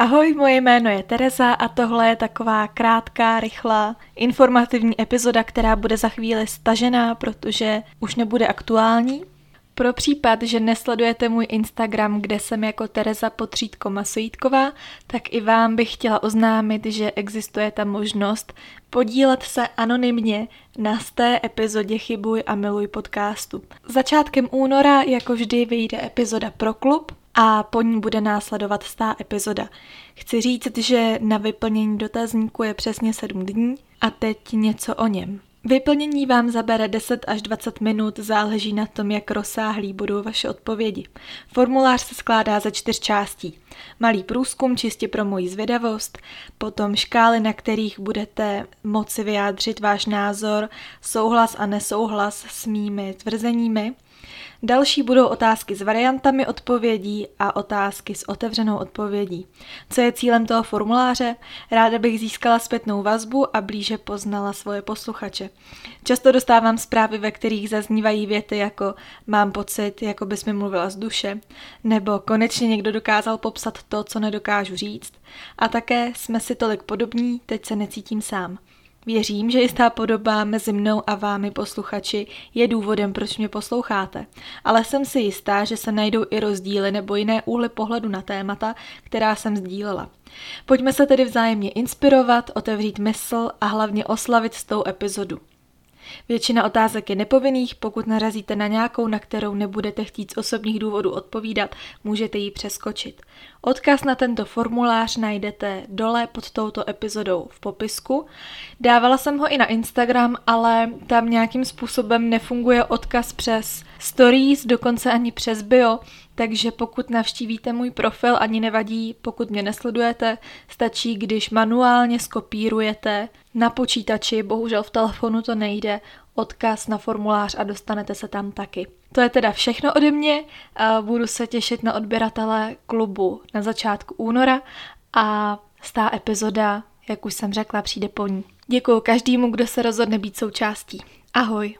Ahoj, moje jméno je Tereza a tohle je taková krátká, rychlá, informativní epizoda, která bude za chvíli stažená, protože už nebude aktuální. Pro případ, že nesledujete můj Instagram, kde jsem jako Tereza Potřítko Masojítková, tak i vám bych chtěla oznámit, že existuje ta možnost podílet se anonymně na té epizodě Chybuj a miluj podcastu. Začátkem února, jako vždy, vyjde epizoda pro klub, a po ní bude následovat stá epizoda. Chci říct, že na vyplnění dotazníku je přesně 7 dní a teď něco o něm. Vyplnění vám zabere 10 až 20 minut, záleží na tom, jak rozsáhlý budou vaše odpovědi. Formulář se skládá ze čtyř částí. Malý průzkum čistě pro moji zvědavost, potom škály, na kterých budete moci vyjádřit váš názor, souhlas a nesouhlas s mými tvrzeními, Další budou otázky s variantami odpovědí a otázky s otevřenou odpovědí. Co je cílem toho formuláře? Ráda bych získala zpětnou vazbu a blíže poznala svoje posluchače. Často dostávám zprávy, ve kterých zaznívají věty jako mám pocit, jako bys mi mluvila z duše, nebo konečně někdo dokázal popsat to, co nedokážu říct. A také jsme si tolik podobní, teď se necítím sám. Věřím, že jistá podoba mezi mnou a vámi posluchači je důvodem, proč mě posloucháte, ale jsem si jistá, že se najdou i rozdíly nebo jiné úhly pohledu na témata, která jsem sdílela. Pojďme se tedy vzájemně inspirovat, otevřít mysl a hlavně oslavit s tou epizodu. Většina otázek je nepovinných, pokud narazíte na nějakou, na kterou nebudete chtít z osobních důvodů odpovídat, můžete ji přeskočit. Odkaz na tento formulář najdete dole pod touto epizodou v popisku. Dávala jsem ho i na Instagram, ale tam nějakým způsobem nefunguje odkaz přes stories, dokonce ani přes bio, takže pokud navštívíte můj profil, ani nevadí, pokud mě nesledujete, stačí, když manuálně skopírujete na počítači, bohužel v telefonu to nejde, odkaz na formulář a dostanete se tam taky. To je teda všechno ode mě, budu se těšit na odběratele klubu na začátku února a stá epizoda, jak už jsem řekla, přijde po ní. Děkuji každému, kdo se rozhodne být součástí. Ahoj!